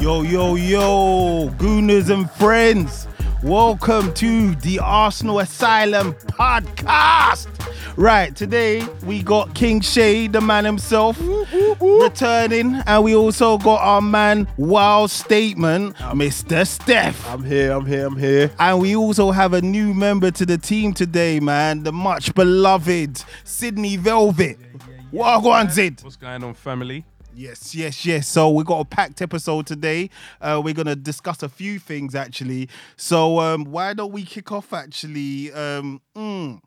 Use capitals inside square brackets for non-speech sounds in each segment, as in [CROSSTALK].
Yo, yo, yo, Gooners and friends. Welcome to the Arsenal Asylum podcast. Right, today we got King Shay, the man himself, returning, and we also got our man Wild Statement, Mr. Steph. I'm here, I'm here, I'm here. And we also have a new member to the team today, man, the much beloved Sydney Velvet. What on, Zid? What's going on, family? Yes, yes, yes. So we got a packed episode today. Uh, we're gonna discuss a few things actually. So um, why don't we kick off actually? Um, mm,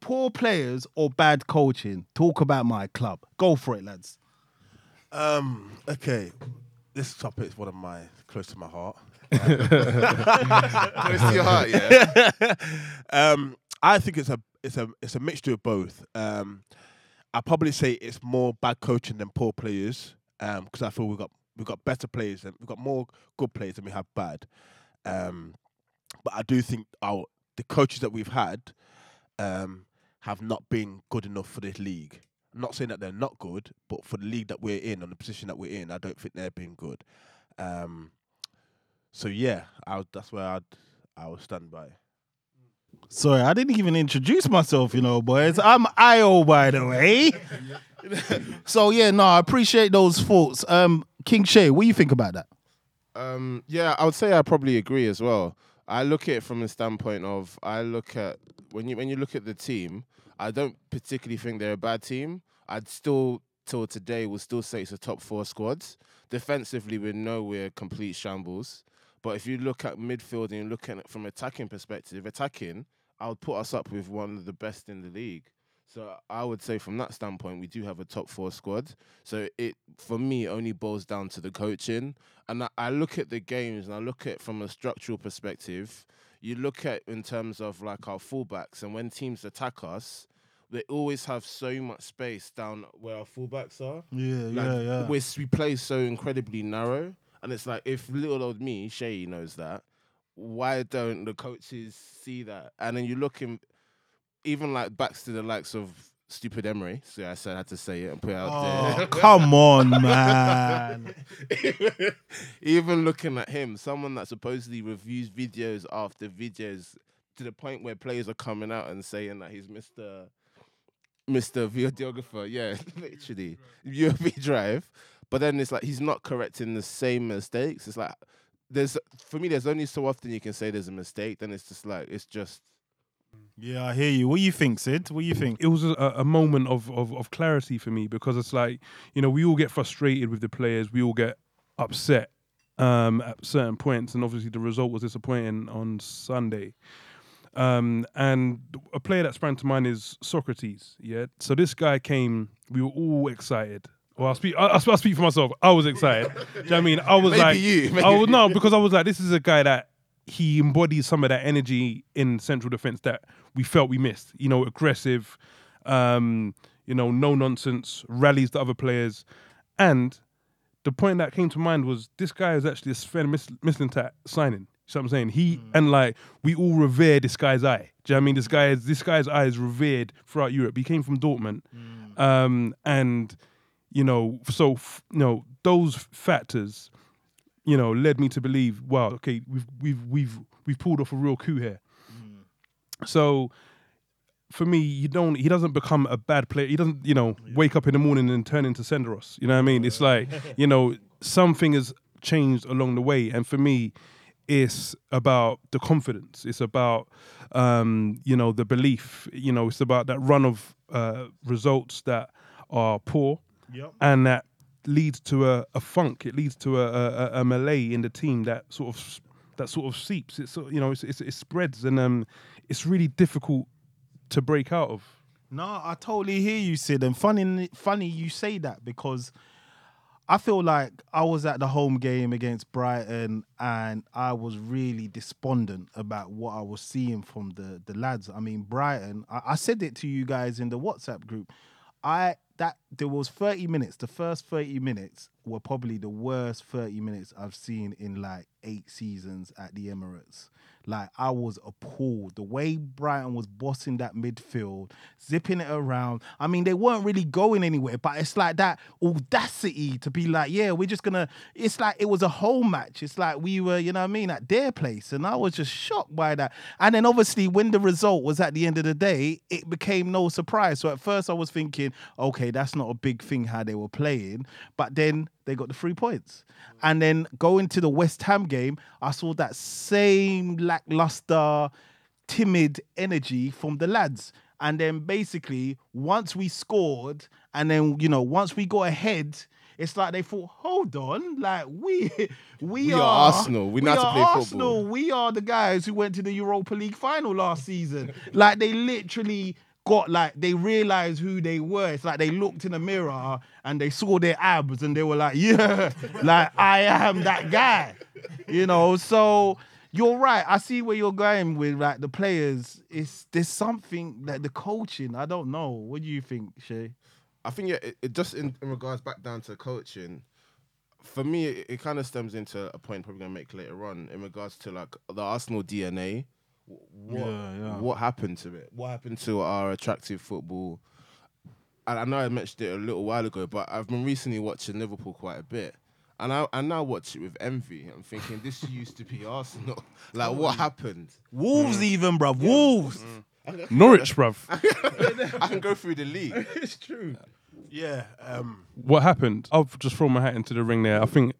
poor players or bad coaching? Talk about my club. Go for it, lads. Um, okay, this topic is one of my close to my heart. [LAUGHS] Close to your heart, yeah. [LAUGHS] um, I think it's a it's a it's a mixture of both. Um, I probably say it's more bad coaching than poor players. Um, because I feel we've got we've got better players and we've got more good players than we have bad. Um, but I do think our the coaches that we've had, um, have not been good enough for this league. I'm not saying that they're not good, but for the league that we're in, on the position that we're in, I don't think they're being good. Um, so yeah, I that's where I'd I would stand by. Sorry, I didn't even introduce myself, you know, boys. I'm Io, by the way. [LAUGHS] so yeah, no, I appreciate those thoughts. Um, King Shay, what do you think about that? Um, yeah, I would say I probably agree as well. I look at it from the standpoint of I look at when you when you look at the team, I don't particularly think they're a bad team. I'd still till today will still say it's a top four squads. Defensively, we know we're complete shambles. But if you look at midfield and you look at it from attacking perspective, attacking, I would put us up with one of the best in the league. So I would say from that standpoint, we do have a top four squad. So it for me only boils down to the coaching. And I, I look at the games and I look at it from a structural perspective. You look at in terms of like our fullbacks and when teams attack us, they always have so much space down where our fullbacks are. Yeah, Like, We, we play so incredibly narrow. And it's like, if little old me, Shay knows that, why don't the coaches see that? And then you look in, even like back to the likes of stupid Emery. So I said I had to say it and put it out Oh, there. [LAUGHS] come on, man. [LAUGHS] even looking at him, someone that supposedly reviews videos after videos to the point where players are coming out and saying that he's Mr. Mr. Videographer, yeah, [LAUGHS] literally USB drive. But then it's like he's not correcting the same mistakes. It's like there's for me, there's only so often you can say there's a mistake. Then it's just like it's just Yeah, I hear you. What do you think, Sid? What do you think? It was a, a moment of, of of clarity for me because it's like you know we all get frustrated with the players, we all get upset um, at certain points, and obviously the result was disappointing on Sunday. Um, and a player that sprang to mind is Sokratis. Yeah, so this guy came. We were all excited. Well, I'll speak. I'll, I'll speak for myself. I was excited. Do you know what I mean? I was Maybe like, you, I was maybe no, because I was like, this is a guy that he embodies some of that energy in central defense that we felt we missed. You know, aggressive, um, you know, no nonsense, rallies the other players, and the point that came to mind was this guy is actually a Sven Mis- Mislintat signing. You know what I'm saying? He and like we all revere this guy's eye. Do you know what I mean? This guy is this guy's eye is revered throughout Europe. He came from Dortmund, um, and you know, so f- you know those factors, you know, led me to believe, wow, okay, we've we've we've we've pulled off a real coup here. So for me, you don't. He doesn't become a bad player. He doesn't, you know, wake up in the morning and turn into Senderos. You know what I mean? It's like, you know, something has changed along the way, and for me, it's about the confidence. It's about, um, you know, the belief. You know, it's about that run of uh, results that are poor, Yep. and that leads to a, a funk. It leads to a, a, a melee in the team that sort of that sort of seeps. It's you know, it's, it's, it spreads, and um, it's really difficult to break out of. No, I totally hear you, Sid. And funny, funny you say that because I feel like I was at the home game against Brighton and I was really despondent about what I was seeing from the the lads. I mean, Brighton. I, I said it to you guys in the WhatsApp group. I that there was 30 minutes. The first 30 minutes were probably the worst 30 minutes I've seen in like eight seasons at the Emirates. Like I was appalled the way Brighton was bossing that midfield, zipping it around. I mean, they weren't really going anywhere, but it's like that audacity to be like, yeah, we're just gonna. It's like it was a whole match. It's like we were, you know what I mean, at their place, and I was just shocked by that. And then obviously, when the result was at the end of the day, it became no surprise. So at first, I was thinking, okay, that's not a big thing how they were playing, but then they got the three points. And then going to the West Ham game, I saw that same lackluster, timid energy from the lads. And then basically, once we scored, and then you know, once we got ahead, it's like they thought, hold on, like we [LAUGHS] we, We are Arsenal. We know how to are play football." Arsenal. We are the guys who went to the Europa League final last season. [LAUGHS] like they literally got like they realized who they were. It's like they looked in the mirror and they saw their abs and they were like, yeah, [LAUGHS] like I am that guy. You know, so you're right. I see where you're going with like the players. It's there's something that the coaching. I don't know. What do you think, Shay? I think yeah, it, it just in, in regards back down to coaching. For me, it, it kind of stems into a point probably gonna make later on in regards to like the Arsenal DNA. Wh- What Yeah, yeah. what happened to it? What happened to our attractive football? And I know I mentioned it a little while ago, but I've been recently watching Liverpool quite a bit. And I, I now watch it with envy. I'm thinking this [LAUGHS] used to be Arsenal. [LAUGHS] [LAUGHS] like what happened? Wolves, even, bruv. Wolves. Norwich, bruv. I can go through the league. it's true. Yeah. Um, what happened? I'll just throw my hat into the ring there. I think,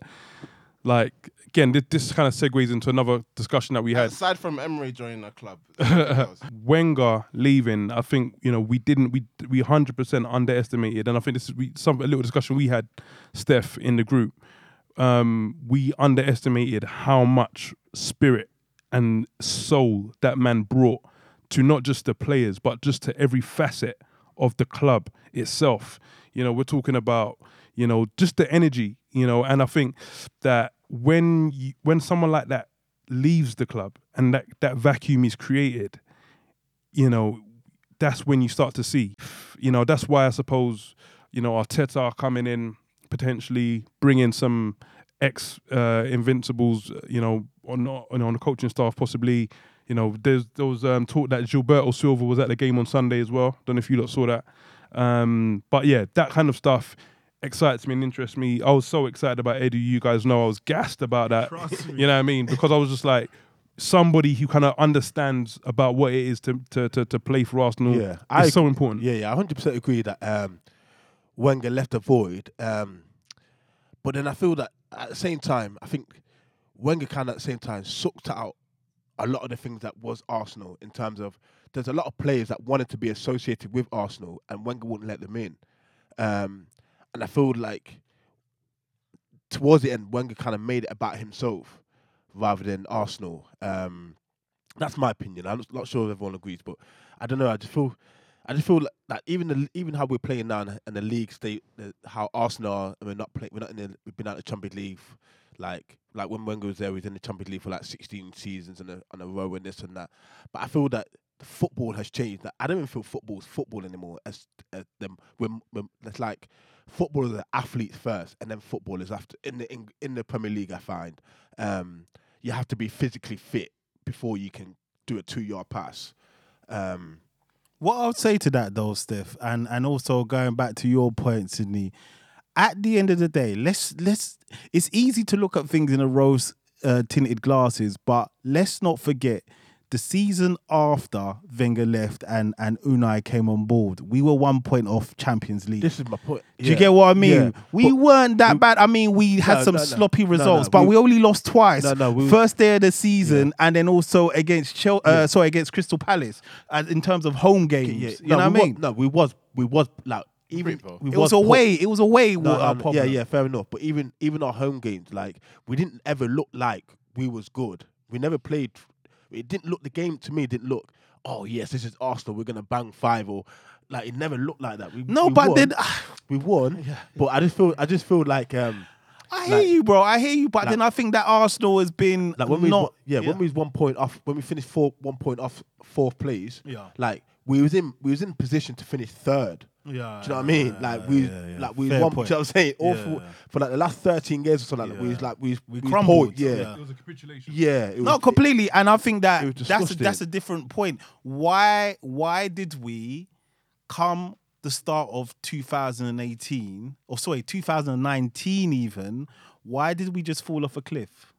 like, again, this, this kind of segues into another discussion that we had. Aside from Emery joining the club? [LAUGHS] Wenger leaving, I think you know we didn't we we hundred percent underestimated, and I think this is we, some a little discussion we had, Steph, in the group. Um, we underestimated how much spirit and soul that man brought to not just the players, but just to every facet of the club itself. You know, we're talking about you know just the energy. You know, and I think that when you, when someone like that leaves the club and that that vacuum is created, you know, that's when you start to see. You know, that's why I suppose, you know, Arteta coming in, potentially bringing some ex uh, Invincibles, uh, you know, on, on on the coaching staff, possibly. You know, there's there was um, talk that Gilberto Silva was at the game on Sunday as well. Don't know if you lot saw that. Um, but yeah, that kind of stuff excites me and interests me. I was so excited about Eddie. You guys know I was gassed about that. [LAUGHS] You know what I mean? Because I was just like somebody who kind of understands about what it is to to to, to play for Arsenal. Yeah, it's I- so important. Yeah, yeah, I hundred percent agree that um, Wenger left a void. Um, but then I feel that at the same time, I think Wenger kind of at the same time sucked out a lot of the things that was Arsenal in terms of there's a lot of players that wanted to be associated with Arsenal and Wenger wouldn't let them in. Um, and I feel like towards the end, Wenger kind of made it about himself rather than Arsenal. Um, that's my opinion. I'm not sure if everyone agrees, but I don't know. I just feel, I just feel like, like even the, even how we're playing now in the, league state, the, how Arsenal are, and we're not playing. We're not in. The, we've been out of the Champions League, like like when Wenger was there, he was in the Champions League for like 16 seasons in a, a row and this and that. But I feel that football has changed. That I don't even feel football's football anymore. As, as them, when, when it's like football are athletes first, and then football is after. In the in, in the Premier League, I find um, you have to be physically fit before you can do a two yard pass. Um, What I would say to that though, Steph, and and also going back to your point, Sydney, at the end of the day, let's let's it's easy to look at things in a rose uh, tinted glasses, but let's not forget the season after Wenger left and and Unai came on board, we were one point off Champions League. this is my point. Do you get what I mean? Yeah. We But- weren't that bad. I mean, we had No, some no, no. sloppy No, results, no, but we, we- only lost twice. No, no, we- First day of the season, and then also against Chel- uh, sorry against Crystal Palace, uh, in terms of home games. Yeah, You no, know what I we wa- mean? no, we was we was like even we it was po- away. It was away. No, wa- no, no, yeah, yeah, fair enough. But even even our home games, like we didn't ever look like we was good. We never played it didn't look the game to me. Didn't look. Oh yes, this is Arsenal. We're gonna bang five or like it never looked like that. We, No, we but won, then we won. Yeah. But I just feel I just feel like um I hear Like- you, bro. I hear you, but like- then I think that Arsenal has been like when we not. yeah, when we was one point off when we finished four one point off fourth place. Yeah. Like we was in we was in position to finish third. yeah, Do you know what I mean? Like we, yeah, yeah. like we Fair one. point. Do you know what I'm saying? All Yeah. for, for like the last thirteen years or something. Like that, we was like we We we crumbled, poised, Yeah, yeah. yeah. It was a capitulation. it was, No, completely. And I think that that's a, that's a different point. Why why did we come the start of 2018 or sorry 2019 even? Why did we just fall off a cliff?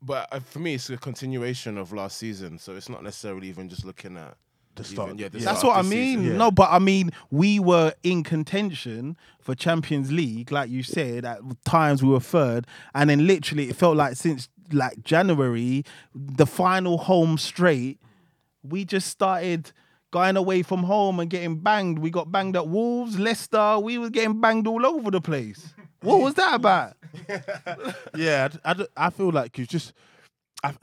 But uh, for me, it's a continuation of last season, so it's not necessarily even just looking at The start. Even, yeah, the That's start what I mean. season. Yeah. No, but I mean, we were in contention for Champions League, like you said. At times we were third, and then literally it felt like since like January, the final home straight, we just started going away from home and getting banged. We got banged at Wolves, Leicester. We were getting banged all over the place. What was that about? [LAUGHS] yeah, I, I, I feel like you just, I,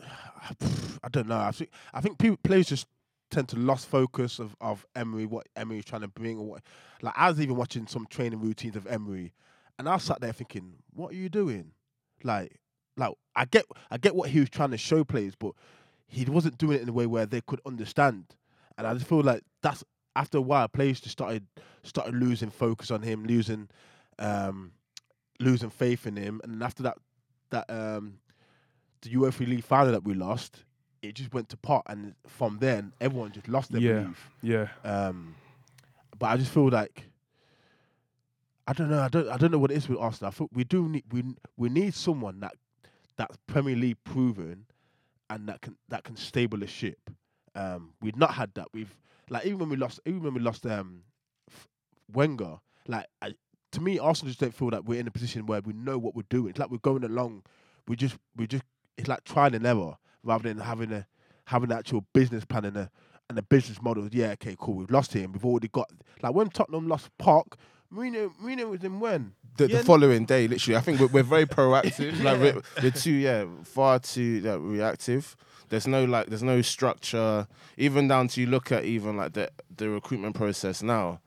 [SIGHS] I don't know. I think I think people players just tend to lost focus of, of Emery, what Emery's trying to bring, or what. Like I was even watching some training routines of Emery, and I sat there thinking, what are you doing? Like, like I get I get what he was trying to show players, but he wasn't doing it in a way where they could understand. And I just feel like that's after a while, players just started started losing focus on him, losing um, losing faith in him. And after that, that um, the Europa League final that we lost, it just went to pot. And from then, everyone just lost their Yeah. belief. Yeah. Um, but I just feel like I don't know. I don't. I don't know what it is with Arsenal. I feel we do need we we need someone that that's Premier League proven and that can that can stable the ship. Um, we've not had that. We've like even when we lost even when we lost um F- Wenger. Like I, to me, Arsenal just don't feel that we're in a position where we know what we're doing. It's like we're going along. We just we just it's like trial and error rather than having a having an actual business plan and a and a business model. Yeah, okay, cool. We've lost him. We've already got like when Tottenham lost Park. Mourinho, Mourinho was in when the, Yeah. the following day, literally. I think we're, we're very [LAUGHS] proactive. Like we're, we're too, yeah, far too like, reactive. There's no like, there's no structure. Even down to you look at even like the the recruitment process now.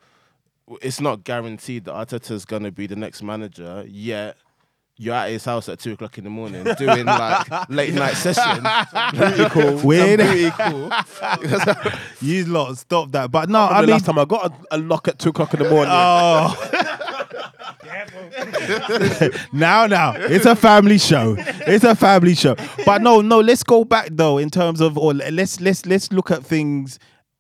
It's not guaranteed that Arteta's gonna be the next manager. Yet you're at his house at two o'clock in the morning doing like late night sessions. Booty call, some Weird. booty call. You lot stop that. But no, I I mean, mean, last time I got a, a knock at two o'clock in the morning. Oh. [LAUGHS] now, now, it's a family show. It's a family show. But no, no. Let's go back though in terms of, or let's let's let's look at things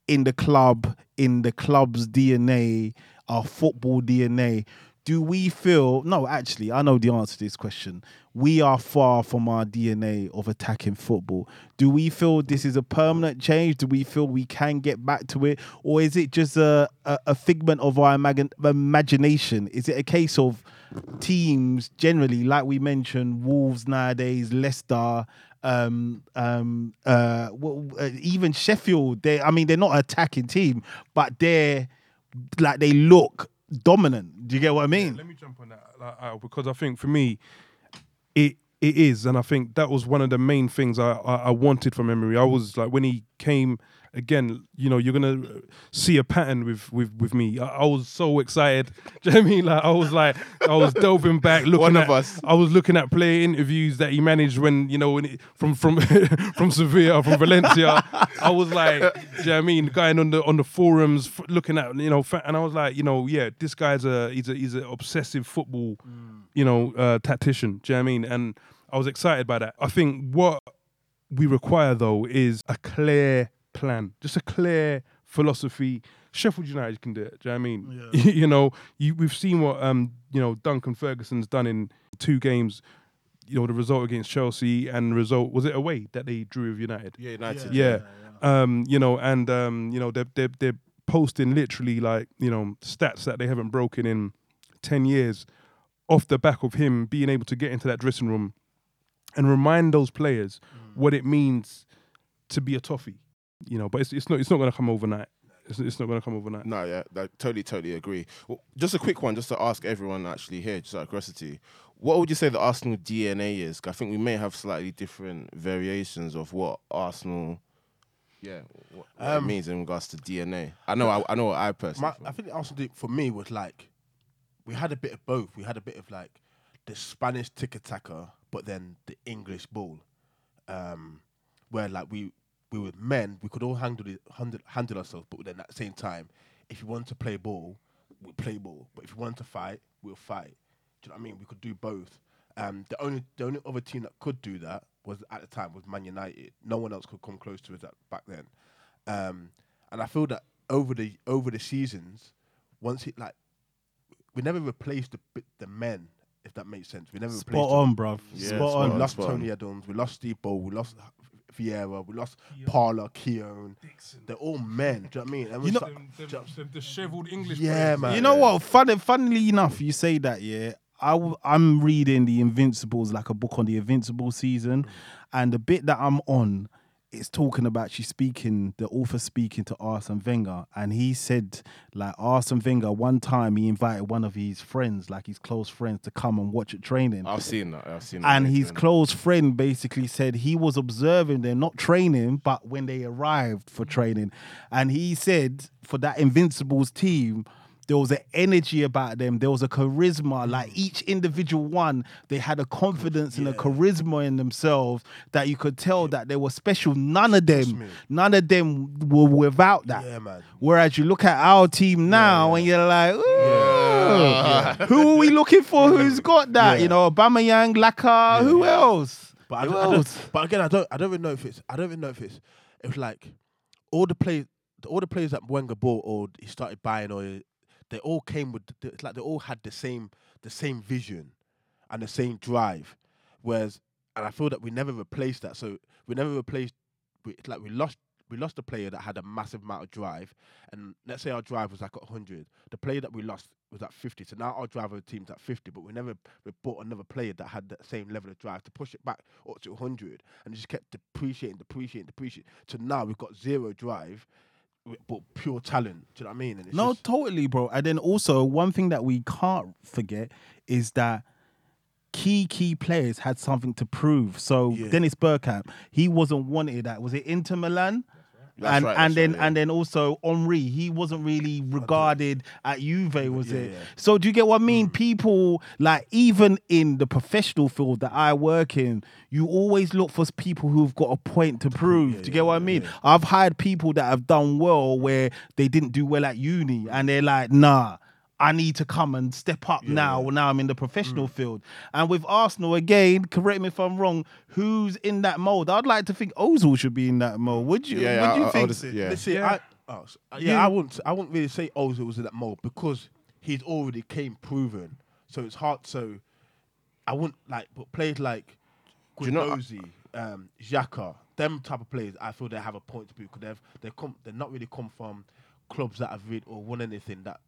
in the club, in the club's DNA, our football DNA. Do we feel? No, actually, I know the answer to this question. We are far from our DNA of attacking football. Do we feel this is a permanent change? Do we feel we can get back to it, or is it just a a, a figment of our imag- imagination? Is it a case of teams generally, like we mentioned, Wolves nowadays, Leicester, um, um, uh, well, uh, even Sheffield? They, I mean, they're not an attacking team, but they're like they look dominant. Do you get what I mean? Let me jump on that like, uh, because I think for me, it it is, and I think that was one of the main things I, I, I wanted from Emery. I was like when he came again, you know, you're gonna see a pattern with with with me. I, I was so excited. [LAUGHS] Do you know what I mean? Like I was like I was delving back, [LAUGHS] looking One at of us. I was looking at player interviews that he managed when you know when it, from from [LAUGHS] from Sevilla from Valencia. I was like, do you know what I mean? Going on the on the forums, f- looking at you know, fa- and I was like, you know, yeah, this guy's a he's a he's an obsessive football, you know, uh, tactician. Do you know what I mean? And I was excited by that. I think what we require though is a clear plan, just a clear philosophy. Sheffield United can do it. Do you know what I mean? [LAUGHS] you know, you, we've seen what um, you know Duncan Ferguson's done in two games. You know, the result against Chelsea and the result was it away that they drew with United. Yeah, United. Yeah. Um, you know, and um, you know, they're they're they're posting literally like, you know, stats that they haven't broken in ten years off the back of him being able to get into that dressing room and remind those players what it means to be a toffee. You know, but it's it's not it's not gonna come overnight. It's, it's not gonna come overnight. No, yeah, I totally, totally agree. Well, just a quick one, just to ask everyone actually here, just out of curiosity, what would you say the Arsenal DNA is? I think we may have slightly different variations of what Arsenal, yeah, what, what it Um, means in regards to DNA. I know, I, I know what I personally. My, I think the Arsenal for me was like we had a bit of both. We had a bit of like the Spanish tiki taka, but then the English ball, um, where like we we were men, we could all handle it, handle, handle ourselves, but then at the same time, if you want to play ball, we play ball. But if you want to fight, we'll fight. Do you know what I mean? We could do both. Um, the only the only other team that could do that was at the time was Man United. No one else could come close to us that back then. Um, and I feel that over the over the seasons, once it like we never replaced the the men, if that makes sense. We never Spot replaced them. on, bruv. Yeah, spot spot on. We lost spot on. Tony Adams, we lost Steve Bould. we lost Vieira, we lost Parlour, Keown. They're all men. Do you know what I mean? And we You know- start- Them, them, them dishevelled English Yeah, players. man. You know what? Fun, funnily enough, you say that, yeah. I w- I'm reading the Invincibles, like a book on the Invincible season, mm. and the bit that I'm on is talking about she's speaking, the author speaking to Arsene Wenger, and he said like Arsene Wenger one time he invited one of his friends, like his close friends, to come and watch it training. I've seen that. I've seen that. And his on. close friend basically said he was observing them, not training, but when they arrived for training. And he said for that Invincibles team, there was an energy about them. There was a charisma. Like mm. each individual one, they had a confidence and a charisma in themselves that you could tell that they were special. None of them, none of them were without that. Yeah, man. Whereas you look at our team now and you're like, "Ooh, [LAUGHS] who are we looking for? Who's got that? You know, Aubameyang, Laca, who else? But I, Who don't, I else? but again, I don't. I don't even know if it's. I don't even know if it's. It's like all the players, all the players that Wenger bought or he started buying, or they all came with. the- It's like they all had the same, the same vision, and the same drive. Whereas, and I feel that we never replaced that. So we never replaced. We, it's like we lost. We lost a player that had a massive amount of drive, and let's say our drive was like 100. The player that we lost was at 50. So now our driver team's at 50, but we never we bought another player that had that same level of drive to push it back up to 100, and just kept depreciating, depreciating, depreciating. So now we've got zero drive, but pure talent. Do you know what I mean? No, just- totally, bro. And then also one thing that we can't forget is that key key players had something to prove. So Yeah. Dennis Bergkamp, he wasn't wanted at was it Inter Milan? That's and right, and then right, yeah. and then also Henry, he wasn't really regarded at Juve, was Yeah, it? yeah. Mm. So do you get what I mean? People like even in the professional field that I work in, you always look for people who've got a point to prove. do you get what I mean? I've hired people that have done well where they didn't do well at uni, and they're like, nah. I need to come and step up now. Now I'm in the Mm. professional field. And with Arsenal, again, correct me if I'm wrong, who's in that mold? I'd like to think Ozil should be in that mold. Would you? Yeah, would I- you I- I think? would- Sid? yeah. Listen, Yeah. I, oh, s- uh, yeah, Yeah. I wouldn't. I wouldn't really say Ozil was in that mold because he's already came proven. So it's hard. So I wouldn't like, but players like Do you Guendouzi, um, Xhaka, them type of players, I feel they have a point to prove because they've they come they're not really come from clubs that have really or won anything that that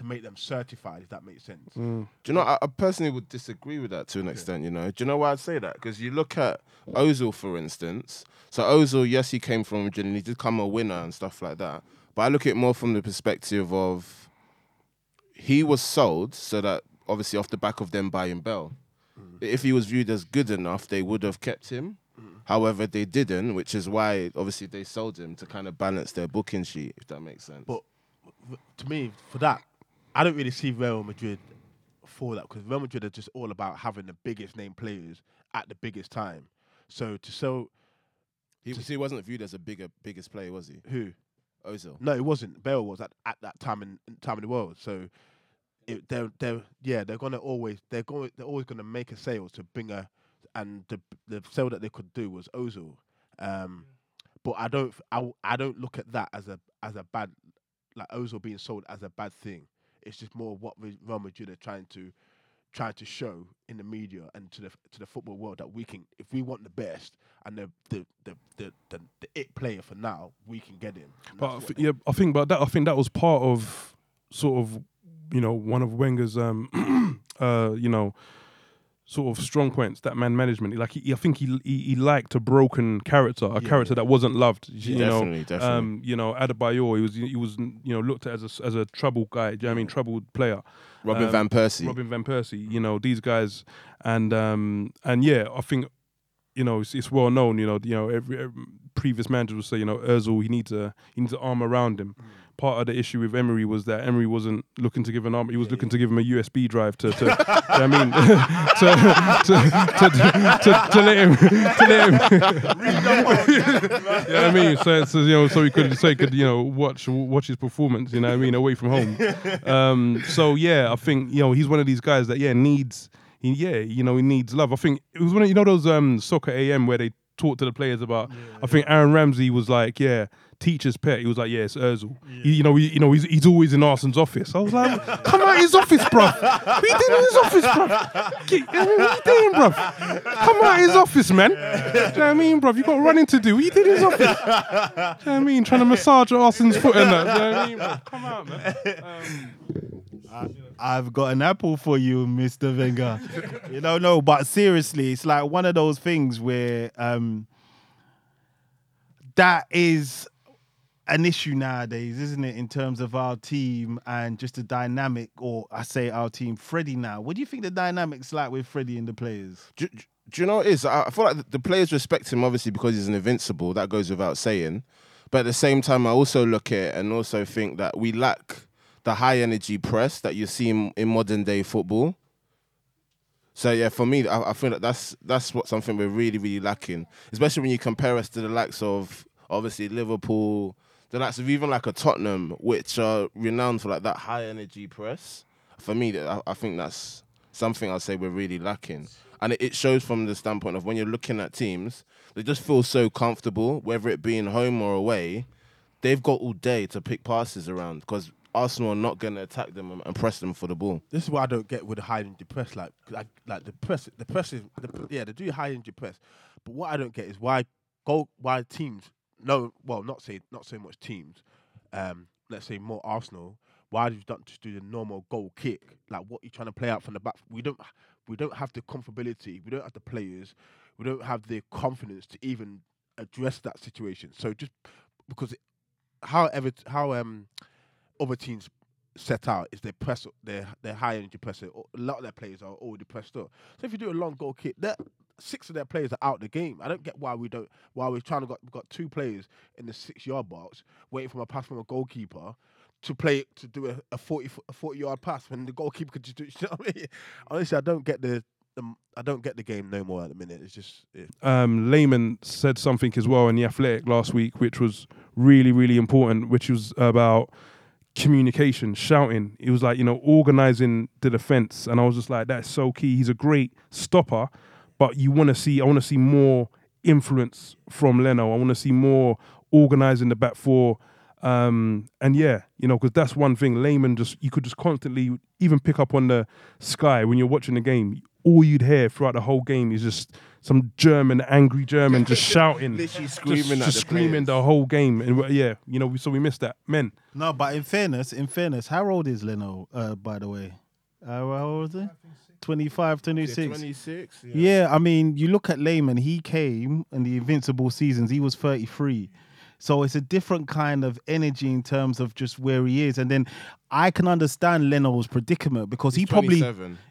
to make them certified. If that makes sense. Mm. Do you know? I, I personally would disagree with that to an extent. You know, do you know why I'd say that? Because you look at Ozil, for instance. So Ozil, yes, he came from and he did come a winner and stuff like that. But I look at it more from the perspective of he was sold so that obviously off the back of them buying Bale, mm. if he was viewed as good enough, they would have kept him. Mm. However, they didn't, which is why obviously they sold him to kind of balance their booking sheet, if that makes sense. But to me, for that, I don't really see Real Madrid for that because Real Madrid are just all about having the biggest name players at the biggest time. So to sell he, he wasn't viewed as a bigger biggest player, was he? who? Ozil. No, it wasn't. Bale was at, at that time in time in the world. So it, they're they're yeah they're gonna always they're going they're always gonna make a sale to bring a and the the sale that they could do was Ozil. Um, but I don't I, I don't look at that as a as a bad like Ozil being sold as a bad thing. It's just more what Re- Real Madrid are trying to trying to show in the media and to the to the football world that we can if we want the best and the the the the, the, the it player for now we can get him. And But I that's thi- what they- yeah, I think about that. I think that was part of sort of, you know, one of Wenger's, um, [CLEARS THROAT] uh, you know, sort of strong points. That man management, like he, I think he, he he liked a broken character, a Yeah. character that wasn't loved. You know, definitely, definitely. um, you know, Adebayor, he was he was you know looked at as a as a troubled guy. Do you know what I mean troubled player? Robin um, van Persie. Robin van Persie, you know these guys, and um and yeah, I think you know it's, it's well known. You know, you know every, every previous manager will say, you know, Özil, he needs a he needs an arm around him. Part of the issue with Emery was that Emery wasn't looking to give an arm; he was looking to give him a USB drive to, to [LAUGHS] I mean, [LAUGHS] to, to, to, to, let him to let him. yeah, [LAUGHS] I mean, so, so you know, so he could so he could you know watch watch his performance. You know, what I mean, away from home. Um, so yeah, I think you know he's one of these guys that yeah needs he, yeah you know he needs love. I think it was one of you know those um soccer AM where they talk to the players about. I think Aaron Ramsey was like yeah teacher's pet. He was like yeah it's Özil. He- you know he, you know he's, he's always in Arsène's office. I was like [LAUGHS] come out his office, bruv. What you doing in his office, bruv? Get- I mean, what you doing, bruv? Come out his office, man. Do you know what I mean, bruv? You got running to do. What you did in his office? Do you know what I mean? Trying to massage Arsène's foot and that. Do you know what I mean, bruv? Come out, man. Um, I've got an apple for you, Mr. Wenger. you know, no, but seriously, it's like one of those things where um that is an issue nowadays, isn't it, in terms of our team and just the dynamic, or I say our team, Freddie now. What do you think the dynamic's like with Freddie and the players? do, do you know it is? I, I feel like the, the players respect him obviously because he's an invincible. That goes without saying. But at the same time, I also look at it and also think that we lack the high energy press that you see in, in modern day football. So yeah, for me, I, I feel that that's that's what something we're really really lacking, especially when you compare us to the likes of obviously Liverpool, the likes of even like a Tottenham, which are renowned for like that high energy press. For me, I, I think that's something I'd say we're really lacking, and it, it shows from the standpoint of when you're looking at teams, they just feel so comfortable, whether it be in home or away. They've got all day to pick passes around because Arsenal are not going to attack them and- and press them for the ball. This is what I don't get with the high press. Like, like, like the press, the press is, the, yeah, they do high energy press. But what I don't get is why go, why teams, no, well, not say, not so much teams. Um, let's say more Arsenal. Why do you not just do the normal goal kick? Like, what you trying to play out from the back? We don't, we don't have the comfortability. We don't have the players. We don't have the confidence to even address that situation. So just because, it, however, how um other teams set out is they press their their high energy press. A lot of their players are already pressed up. So if you do a long goal kick, that six of their players are out of the game. I don't get why we don't why we're trying to got got two players in the six yard box waiting for a pass from a goalkeeper to play to do a, a forty a forty yard pass when the goalkeeper could just do [LAUGHS] you know what I mean? Honestly, I don't get the, the I don't get the game no more at the minute. It's just it, um, Lehmann said something as well in the Athletic last week, which was really, really important, which was about communication, shouting. He was like, you know, organizing the defense, and I was just like, that's so key. He's a great stopper, but you want to see, I want to see more influence from Leno. I want to see more organizing the back four. Um, and yeah, you know, because that's one thing. Lehmann just you could just constantly even pick up on the sky when you're watching the game. All you'd hear throughout the whole game is just some German, angry German, just [LAUGHS] shouting, Literally just, screaming at just the screaming players. the whole game. And yeah, you know, so we missed that. Men, No, but in fairness, in fairness, how old is Leno, uh, by the way? Uh, how old is he? 25, 26. 26. Yeah, I mean, you look at Lehmann, he came in the Invincible seasons, he was 33. So it's a different kind of energy in terms of just where he is. And then I can understand Leno's predicament because he probably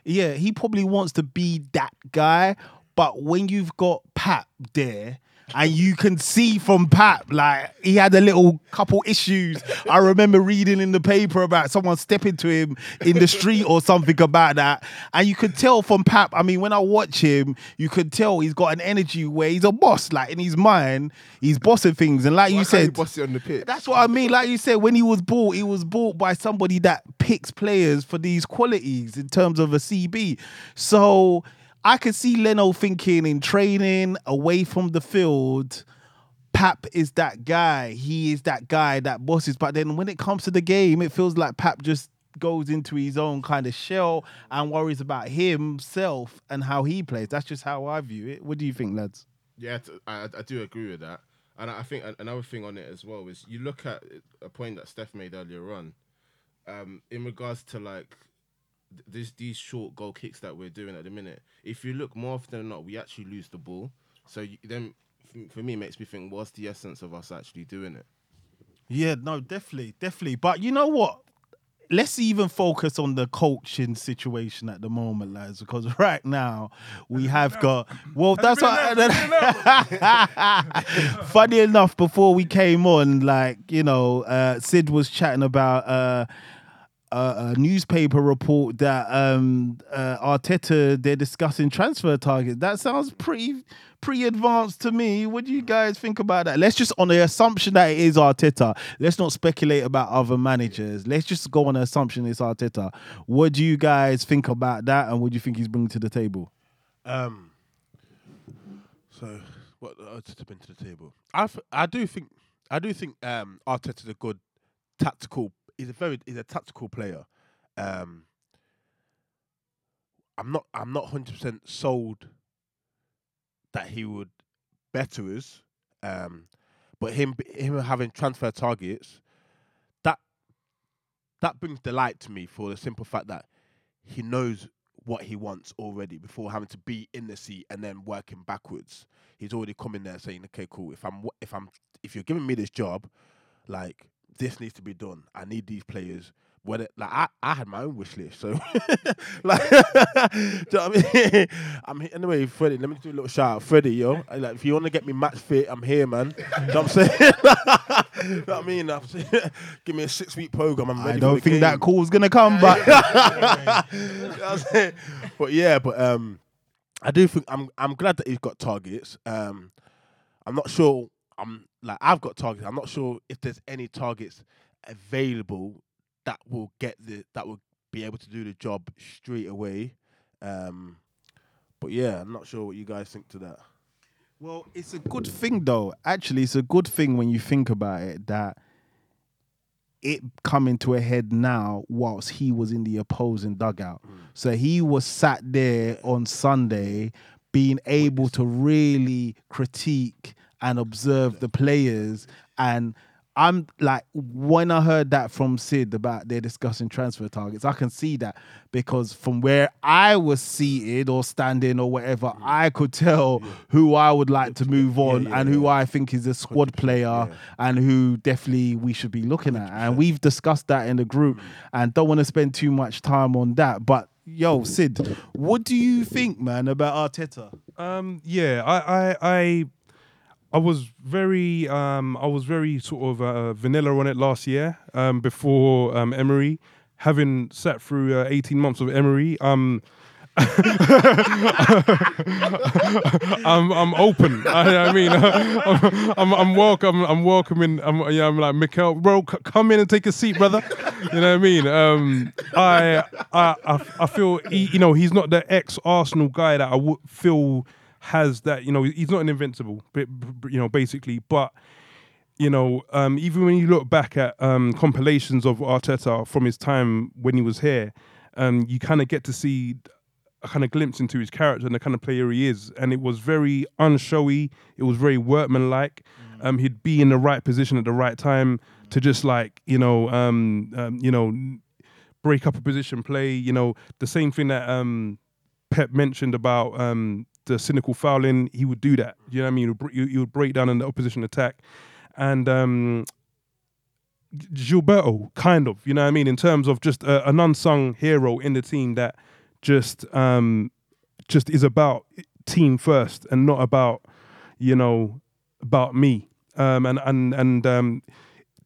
yeah, he probably wants to be that guy. But when you've got Pap there, and you can see from Pap, like he had a little couple issues. I remember reading in the paper about someone stepping to him in the street or something about that. And you could tell from Pap. I mean, when I watch him, you could tell he's got an energy where he's a boss. Like in his mind, he's bossing things. And like you Why can't said, boss on the pitch. that's what I mean. Like you said, when he was bought, he was bought by somebody that picks players for these qualities in terms of a CB. So I could see Leno thinking in training, away from the field, Pap is that guy. He is that guy that bosses. But then when it comes to the game, it feels like Pap just goes into his own kind of shell and worries about himself and how he plays. That's just how I view it. What do you think, lads? Yeah, I do agree with that. And I think another thing on it as well is you look at a point that Steph made earlier on, um, in regards to like this these short goal kicks that we're doing at the minute. If you look more often than not, we actually lose the ball. So you, then, f- for me, it makes me think, what's the essence of us actually doing it? Yeah, no, definitely, definitely. But you know what? Let's even focus on the coaching situation at the moment, lads, because [LAUGHS] right now we have got. Well, that's what. [LAUGHS] Funny enough, before we came on, like you know, uh, Sid was chatting about. Uh, a, a newspaper report that um, uh, Arteta they're discussing transfer targets. That sounds pretty pretty advanced to me. What do you guys think about that? Let's just on the assumption that it is Arteta. Let's not speculate about other managers. Let's just go on the assumption it's Arteta. What do you guys think about that, and what do you think he's bringing to the table? Um. So what Arteta bring to the table? I I do think I do think um Arteta's a good tactical. He's a very he's a tactical player. Um. I'm not I'm not hundred percent sold that he would better us. Um, but him him having transfer targets, that that brings delight to me for the simple fact that he knows what he wants already before having to be in the seat and then working backwards. He's already coming there saying, "Okay, cool. If I'm if I'm if you're giving me this job, like this needs to be done. I need these players." Whether like I, I had my own wish list, so [LAUGHS] like, [LAUGHS] do you know what I mean? [LAUGHS] I'm he- anyway, Freddie. Let me do a little shout out, Freddie, yo. Like, if you want to get me match fit, I'm here, man. you know what I'm saying? you know what I mean? I'm saying, Give me a six week program. I'm ready. I don't think game. that call's gonna come, but You know but yeah, but um, I do think I'm I'm glad that he's got targets. Um, I'm not sure. I'm like I've got targets. I'm not sure if there's any targets available that will get the that will be able to do the job straight away. Um, but yeah, I'm not sure what you guys think to that. Well, it's a good thing though. Actually, it's a good thing when you think about it that it coming to a head now whilst he was in the opposing dugout. So he was sat there on Sunday being able to really critique and observe the players and I'm like when I heard that from Sid about they're discussing transfer targets, I can see that because from where I was seated or standing or whatever, I could tell who I would like to move on yeah, and who I think is a squad player yeah. and who definitely we should be looking at. And we've discussed that in the group and don't want to spend too much time on that. But yo, Sid, what do you think, man, about Arteta? Um, yeah, I, I, I, I was very, um, I was very sort of uh, vanilla on it last year. Um, before um, Emery, having sat through uh, eighteen months of Emery, um. [LAUGHS] I'm I'm open. [LAUGHS] I, I mean, I'm, [LAUGHS] I'm I'm welcome. I'm welcoming. I'm yeah. I'm like Mikel, bro. C- come in and take a seat, brother. You know what I mean? Um, I I I, I feel he, you know he's not the ex Arsenal guy that I would feel has that. You know, he's not an invincible. But you know, basically, but you know, um, even when you look back at um, compilations of Arteta from his time when he was here, um, you kind of get to see a kind of glimpse into his character and the kind of player he is. And it was very unshowy. It was very workmanlike. Um, he'd be in the right position at the right time to just like you know, um, um, you know, break up a position play. You know, the same thing that um, Pep mentioned about um, the cynical fouling. He would do that. You know what I mean? He would, would break down in the opposition attack, and um, Gilberto, kind of, you know what I mean, in terms of just a, an unsung hero in the team that just um just is about team first and not about, you know, about me. Um and and and um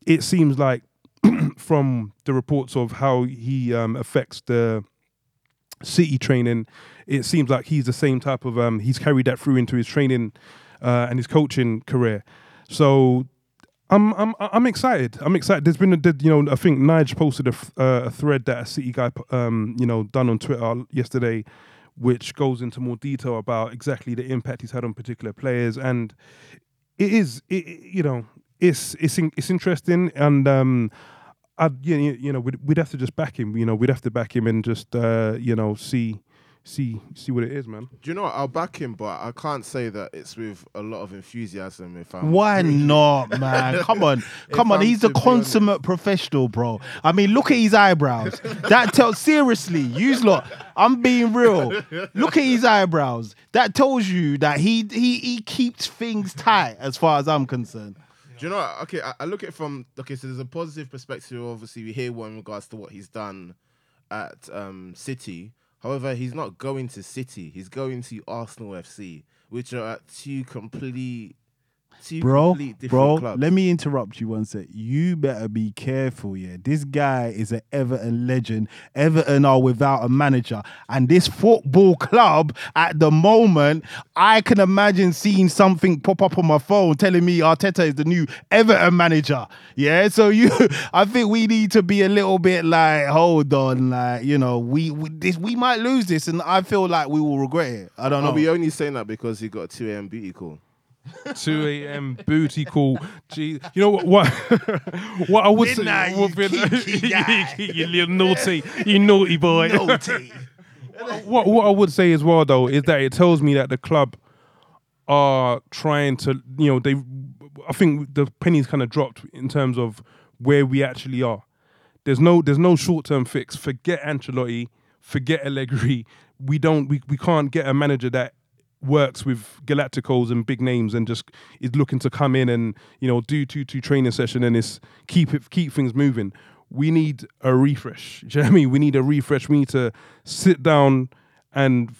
it seems like [CLEARS THROAT] from the reports of how he um affects the city training, it seems like he's the same type of um he's carried that through into his training uh, and his coaching career. So I'm I'm I'm excited. I'm excited. There's been a you know I think Nige posted a, uh, a thread that a City guy um you know done on Twitter yesterday, which goes into more detail about exactly the impact he's had on particular players, and it is it- you know it's it's in, it's interesting and um. I you, you know we'd, we'd have to just back him you know we'd have to back him and just uh, you know see see see what it is, man. Do you know what? I'll back him, but I can't say that it's with a lot of enthusiasm. If I'm Why not, man? [LAUGHS] Come on, come on. I'm He's a to be consummate professional, bro. I mean, look at his eyebrows. That tells seriously. Use lot. I'm being real. Look at his eyebrows. That tells you that he he he keeps things tight, as far as I'm concerned. Do you know? What? Okay, I, I look at it from okay. So there's a positive perspective. Obviously, we hear one in regards to what he's done at um, City. However, he's not going to City. He's going to Arsenal FC, which are at two complete, two Bro, bro, clubs. let me interrupt you one sec. You better be careful, yeah. This guy is an Everton legend. Everton are without a manager. And this football club, at the moment, I can imagine seeing something pop up on my phone telling me Arteta is the new Everton manager. Yeah. So you [LAUGHS] I think we need to be a little bit like, hold on, like, you know, we, we this we might lose this and I feel like we will regret it. I don't know. Are we only saying that because he got a 2 a.m. beauty call? 2 a.m. booty call. Gee, you know what? What, [LAUGHS] what I would say, Midnight, what- you [LAUGHS] you little naughty, you naughty boy. Naughty. [LAUGHS] what what I would say as well though is that it tells me that the club are trying to you know they I think the pennies kind of dropped in terms of where we actually are. There's no there's no short term fix. Forget Ancelotti, forget Allegri. We don't we, we can't get a manager that works with Galacticos and big names and just is looking to come in and you know do two two training session and is keep it keep things moving. We need a refresh. [LAUGHS] Do you know what I mean? We need a refresh. We need to sit down and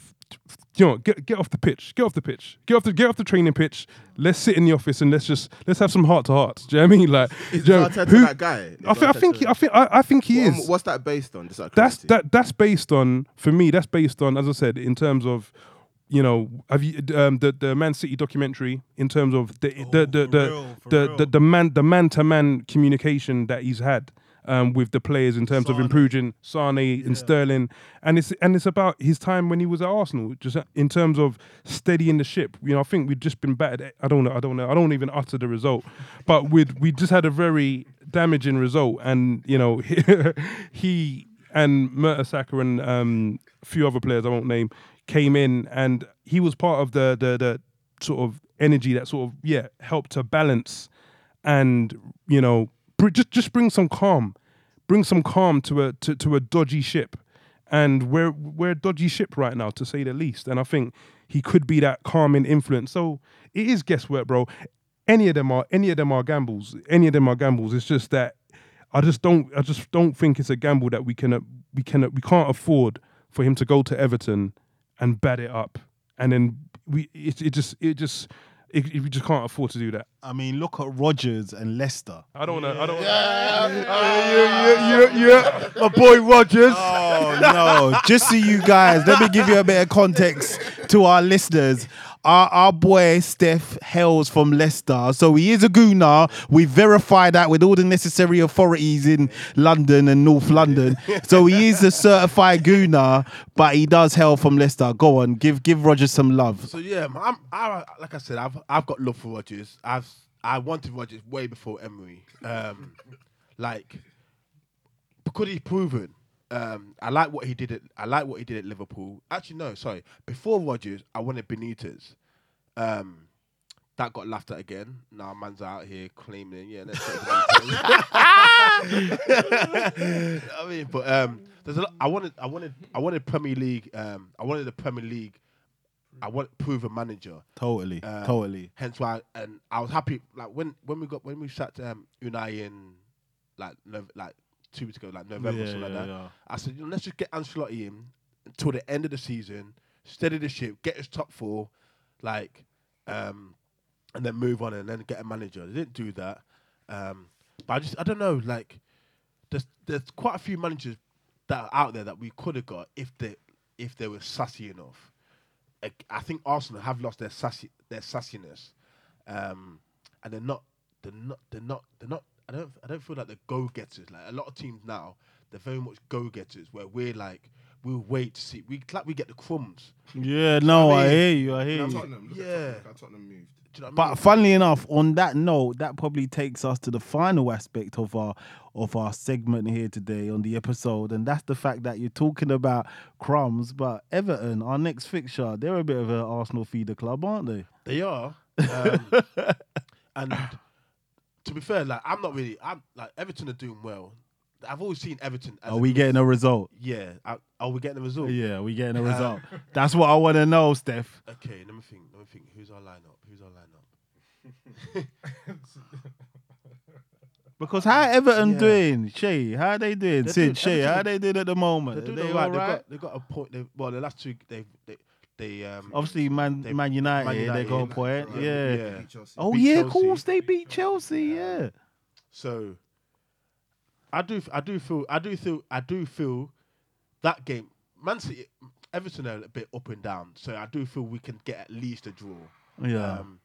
you know get get off the pitch. Get off the pitch. Get off the get off the training pitch. Let's sit in the office and let's just let's have some heart to heart. Do you know what I mean? Like Is you know, who- that guy? I, I think he, I think I, I think he What- is What's that based on? Just that's that that's based on for me that's based on as i said in terms of you know have you um the the man city documentary in terms of the the the the, real, the, the the man the man to man communication that he's had um, with the players in terms of Sane. improving Sane and Sterling, and it's and it's about his time when he was at Arsenal, just in terms of steadying the ship. You know, I think we've just been battered. I don't know, I don't know, I don't even utter the result, but we we just had a very damaging result, and you know, [LAUGHS] he and Mertesacker and um, a few other players I won't name came in, and he was part of the the the sort of energy that sort of yeah helped to balance and you know just just bring some calm, bring some calm to a to, to a dodgy ship, and we're we're a dodgy ship right now to say the least. And I think he could be that calming influence. So it is guesswork, bro. Any of them are any of them are gambles. Any of them are gambles. It's just that I just don't I just don't think it's a gamble that we can we can we can't afford for him to go to Everton and bat it up, and then we it, it just it just it, we just can't afford to do that. I mean, look at Rodgers and Leicester. I don't want to. I don't. Oh, yeah, yeah, yeah. My boy Rodgers. Oh no! Just so you guys, let me give you a bit of context to our listeners. Our, our boy Steph hails from Leicester, so he is a gooner. We verified that with all the necessary authorities in London and North London. [LAUGHS] So he is a certified gooner, but he does hail from Leicester. Go on, give give Rodgers some love. So yeah, I'm, I, like I said, I've I've got love for Rodgers. I've I wanted Rodgers way before Emery. Um, [LAUGHS] like because he's proven. Um, I like what he did at I like what he did at Liverpool. Actually, no, sorry. Before Rodgers, I wanted Benitez. Um, that got laughed at again. Now man's out here claiming, yeah, let's Benitez. [LAUGHS] I mean, but um, there's a lot. I wanted, I wanted, I wanted Premier League. Um, I wanted the Premier League. I want proven manager. Totally, Um, totally. Hence why, and I was happy. Like when when we got when we sat um, Unai in like like two weeks ago, like November or Yeah, something like that. yeah. I said, you know, let's just get Ancelotti in until the end of the season, steady the ship, get us top four, like, um, and then move on and then get a manager. They didn't do that. Um, but I just I don't know. Like, there's there's quite a few managers that are out there that we could have got if they if they were sassy enough. I think Arsenal have lost their sassy their sassiness, um, and they're not they're not they're not they're not. I don't I don't feel like they're go getters. Like a lot of teams now, they're very much go getters. Where we're like we'll wait to see. We like we get the crumbs. Yeah, no, I, I hear you. I hear you. Tottenham, Yeah. Tottenham, Tottenham moved. You know what I But mean? funnily enough, on that note, that probably takes us to the final aspect of our of our segment here today on the episode, and that's the fact that you're talking about crumbs, but Everton, our next fixture, they're a bit of an Arsenal feeder club, aren't they? They are. [LAUGHS] Um, and to be fair, like I'm not really. I'm like Everton are doing well. I've always seen Everton. As Are we group- getting a result? Yeah. I, are we getting a result? Yeah, we getting a uh, result. [LAUGHS] That's what I want to know, Steph. Okay. Let me think. Let me think. Who's our lineup? Who's our lineup? [LAUGHS] Because how Everton Yeah. doing, Shay? How they doing? They're Sid, doing- Shay, how Everton- they doing at the moment? They're Are doing they all right. all They've got. They've got a point. They've, well, the last two. They. They. They. Um. Obviously, Man, They- Man, United, Man they got a United, point. yeah, Yeah. yeah. Oh beat yeah, of course they beat Chelsea. Yeah. So, I do, I do feel, I do feel, I do feel that game, Man City, Everton are a bit up and down. So I do feel we can get at least a draw. Yeah. Um,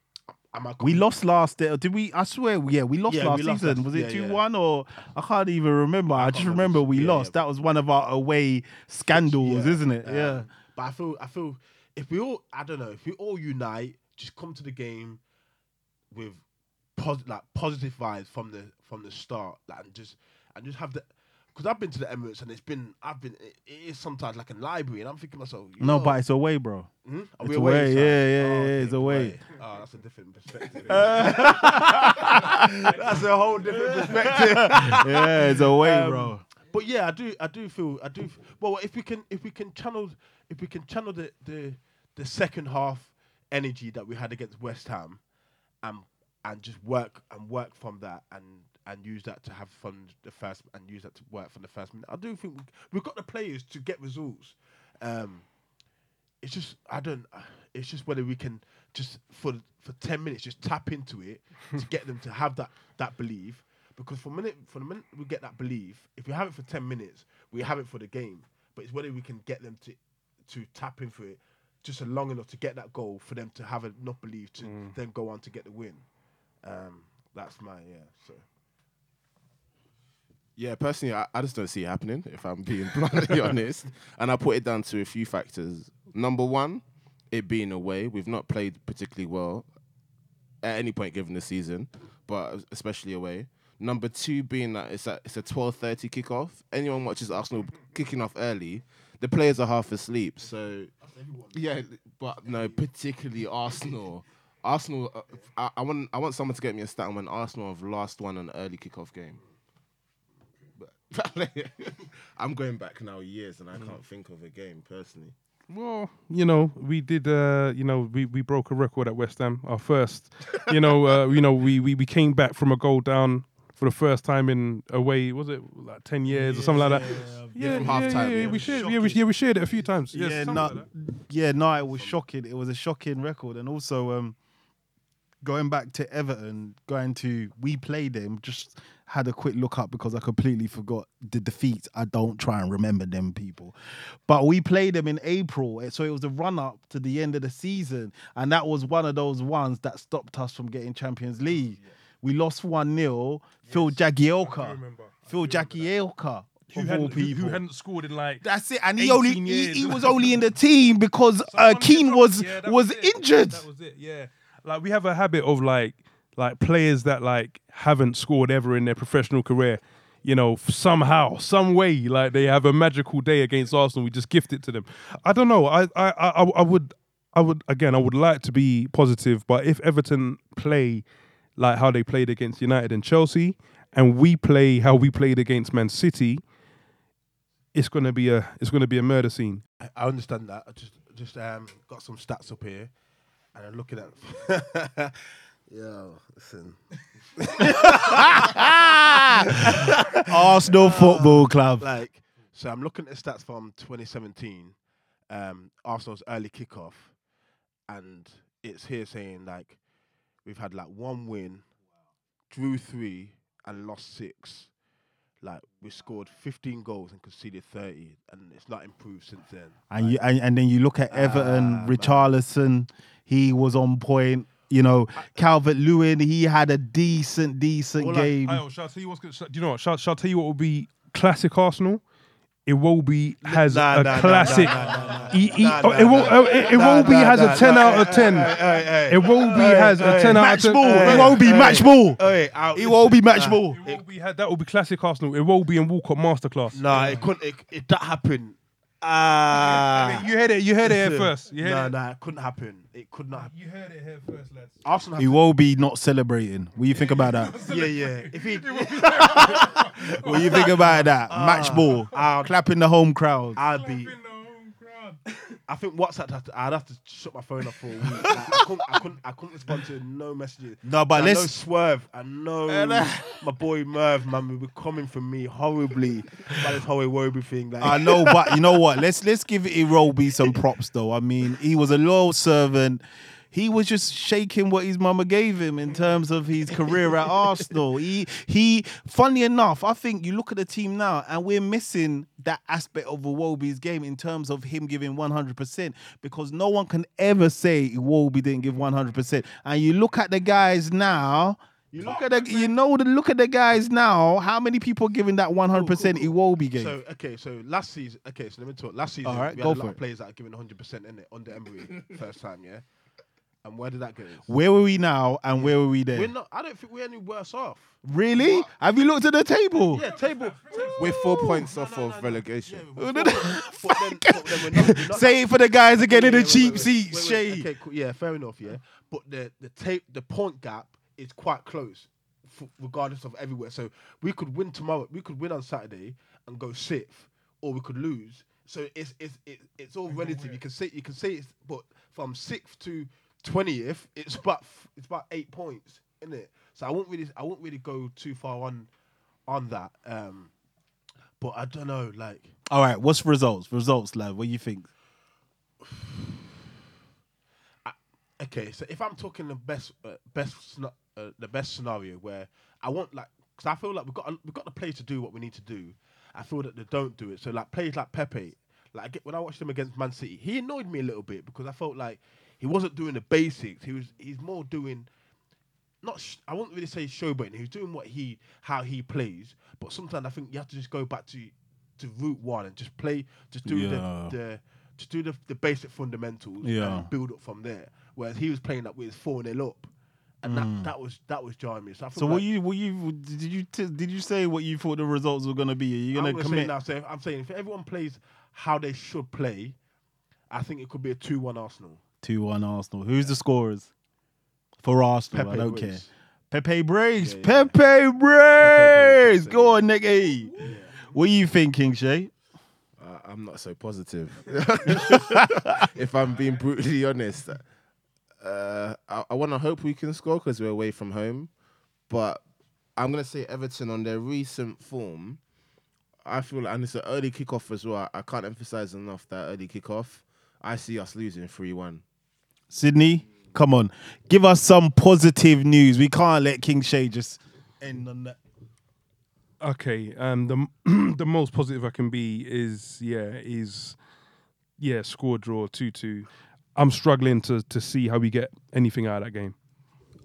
am I We lost last day. Did we? I swear, yeah, we lost Yeah, last we lost season. last- was it yeah, two yeah. one or I can't even remember. I, can't just remember. remember we Yeah, lost. yeah. That was one of our away scandals, Yeah. isn't it? Um, yeah. But I feel, I feel, if we all, I don't know, if we all unite, just come to the game with pos- like positive vibes from the from the start, like, and just and just have the. Because I've been to the Emirates and it's been, I've been, it, it is sometimes like a library, and I'm thinking to myself, No, but it's away, bro. Hmm? Are It's we away, away? yeah, yeah, Oh, yeah, okay, it's away. Oh, that's a different perspective. that's a whole different perspective. [LAUGHS] yeah, it's away, Um, bro. But yeah, I do, I do feel, I do. f- Well, if we can, if we can channel, if we can channel the the, the second half energy that we had against West Ham, and and just work and work from that and and use that to have fun the first and use that to work from the first minute. I do think we, we've got the players to get results. Um, it's just I don't. It's just whether we can just for for ten minutes just tap into it [LAUGHS] to get them to have that that belief. Because for a minute, for the minute we get that belief, if we have it for ten minutes, we have it for the game. But it's whether we can get them to to tap into it just long enough to get that goal for them to have enough belief to then go on to get the win. Um, that's my yeah. So Yeah, personally, I, I just don't see it happening, if I'm being [LAUGHS] bluntly honest. And I put it down to a few factors. Number one, it being away. We've not played particularly well at any point given the season, but especially away. Number two being that it's a, it's a 12.30 kickoff. Anyone watches Arsenal kicking off early, the players are half asleep. So, yeah, but no, particularly Arsenal. Arsenal, uh, I, I want I want someone to get me a stat on when Arsenal have last won an early kickoff game. But [LAUGHS] I'm going back now years and I can't think of a game personally. Well, you know, we did. Uh, you know, we, we broke a record at West Ham. Our first. You know, uh, you know, we, we we came back from a goal down for the first time in away. Was it like ten years or something like that? Yeah, from half-time, Yeah, yeah. we shared. Yeah, we, yeah, we shared it a few times. Yes, yeah, no, like yeah, no, it was shocking. It was a shocking record, and also um, going back to Everton, going to we played them. Just had a quick look up because I completely forgot the defeats. I don't try and remember them people, but we played them in April, eh, so it was a run up to the end of the season, and that was one of those ones that stopped us from getting Champions League. We lost one 0 Phil Jagielka. Phil Jagielka, Who all hadn't, who, people. who hadn't scored in like That's it, and he only he, he was only in the [LAUGHS] team because uh, Someone Keane was yeah, that was injured. That was it. Yeah, like we have a habit of like like players that like haven't scored ever in their professional career. You know, somehow, some way, like they have a magical day against Arsenal. We just gift it to them. I don't know. I I I, I would I would again. I would like to be positive, but if Everton play like how they played against United and Chelsea, and we play how we played against Man City, it's gonna be a it's gonna be a murder scene. I, I understand that. I just just um got some stats up here, and I'm looking at. [LAUGHS] Yo, listen. [LAUGHS] Arsenal [LAUGHS] Football Club. Like, so I'm looking at the stats from 2017, um, Arsenal's early kickoff, and it's here saying like we've had like one win, drew three, and lost six. Like we scored 15 goals and conceded 30, and it's not improved since then. And you and, and then you look at Everton, ah, man. Richarlison, he was on point. You know, Calvert Lewin, he had a decent, decent Well, like, game. Oh, shall I tell you what's good? Do you know what? Shall, shall I tell you what would be classic Arsenal? Iwobi has Nah, a nah, nah, classic. nah. He- he- oh, Iwobi has a 10 out of 10. hey, hey, hey. Iwobi has a 10 out of Match 10. ball. Hey, It won't be hey, match ball. Hey, I- It won't be match Nah. ball. That would be classic Arsenal. Iwobi and Walcott masterclass. Nah, it couldn't. It, if that happened, ah, You heard it. You heard it here first. You heard nah, it. nah, it couldn't happen. It could not. happen. You heard it here first, lads. Arsenal. Have He will be not celebrating. What do you think about that? [LAUGHS] to, yeah, yeah. If he, [LAUGHS] what do you think about that? Match ball. I'd, Clapping the home crowd. I'd be. I think WhatsApp. To, I'd have to shut my phone off for a week. Like, I, couldn't, I couldn't. I couldn't respond to no messages. No, but I let's Swerve. I know [LAUGHS] uh, my boy Merv, man, will be coming for me horribly by this whole Iwobi thing. Like, I know, but you know what? Let's let's give Iwobi some props though. I mean, he was a loyal servant. He was just shaking what his mama gave him in terms of his career at [LAUGHS] Arsenal. He he funny enough, I think you look at the team now and we're missing that aspect of Iwobi's game in terms of him giving 100% because no one can ever say Iwobi didn't give 100%. And you look at the guys now, you look at the you know the look at the guys now, how many people are giving that 100% Iwobi game? So okay, so last season, okay, so let me talk. Last season, All right, we go had a lot of players that are giving 100 percent in it under Emery [LAUGHS] first time, yeah. And where did that get us? Where were we now and where were we then? We're not. I don't think we're any worse off. really? Have you looked at the table? Yeah, table. We're four points off of relegation. [LAUGHS] but then, but then we're not, we're not Say it for the guys again in the wait, cheap wait, wait, seats, wait, wait, Shay. Okay, cool. Yeah, fair enough. Yeah, but the the tape, the point gap is quite close, f- regardless of everywhere. So we could win tomorrow. We could win on Saturday and go sixth, or we could lose. So it's it's it, it's all relative. You can say you can say it's, but from sixth to twentieth, it's about it's about eight points, isn't it? So I won't really I won't really go too far on on that. Um, but I don't know, like. All right, what's results? Results, lad. What do you think? okay, so if I'm talking the best, uh, best, uh, the best scenario where I want like, because I feel like we've got we've got the players to do what we need to do. I feel that they don't do it. So like players like Pepe, like I get, when I watched him against Man City, he annoyed me a little bit because I felt like he wasn't doing the basics. He was he's more doing not sh- I won't really say showboating. He was doing what he how he plays, but sometimes I think you have to just go back to to root one and just play, just do Yeah. the, the just do the, the basic fundamentals Yeah. and build up from there. Whereas he was playing up with four 0 up, and that, mm. that was that was jarring me. So, I So, what like you, what you, did you, t- did you say what you thought the results were gonna be? Are you I'm gonna gonna say now. So if- I'm saying if everyone plays how they should play, I think it could be a two one Arsenal. Two one Arsenal. Who's the scorers for Arsenal? I don't care. Pepe Brace. Yeah, yeah. Pepe Brace. Go on, Nicky. What are you thinking, Shay? Uh, I'm not so positive. [LAUGHS] if I'm being brutally honest, uh, I, I want to hope we can score because we're away from home. But I'm gonna say Everton on their recent form. I feel like, and it's an early kickoff as well. I can't emphasize enough that early kickoff. I see us losing three one. Sydney, come on, give us some positive news. We can't let King Shay just end on that. Okay, um, the [CLEARS THROAT] the most positive I can be is yeah is yeah score draw two two. I'm struggling to to see how we get anything out of that game.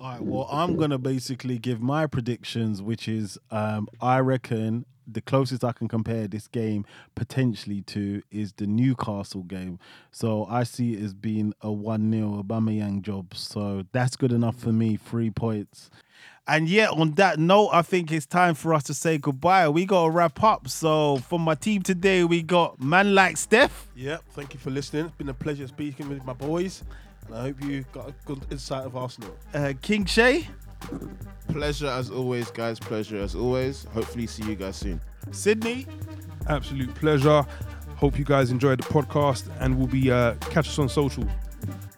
All right. Well, I'm gonna basically give my predictions, which is um, I reckon the closest I can compare this game potentially to is the Newcastle game. So I see it as being a one 0 Aubameyang job. So that's good enough for me. Three points. And yeah, on that note, I think it's time for us to say goodbye. We got to wrap up. So for my team today, we got man like Steph. Yep. Thank you for listening. It's been a pleasure speaking with my boys, and I hope you got a good insight of Arsenal. Uh, King Shay, Pleasure as always, guys. Pleasure as always. Hopefully, see you guys soon. Sydney, Absolute pleasure. Hope you guys enjoyed the podcast, and we'll be uh, catch us on social.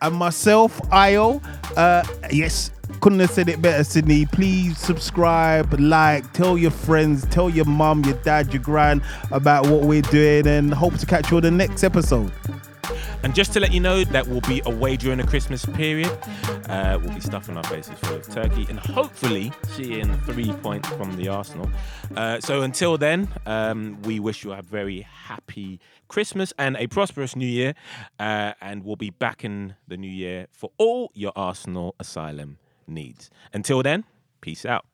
and myself, Io. Uh, yes, couldn't have said it better, Sydney. Please subscribe, like, tell your friends, tell your mum, your dad, your gran about what we're doing, and hope to catch you on the next episode. And just to let you know that we'll be away during the Christmas period. Uh, we'll be stuffing our faces full of turkey and hopefully seeing three points from the Arsenal. Uh, so until then, um, we wish you a very happy Christmas and a prosperous New Year. Uh, and we'll be back in the new year for all your Arsenal asylum needs. Until then, peace out.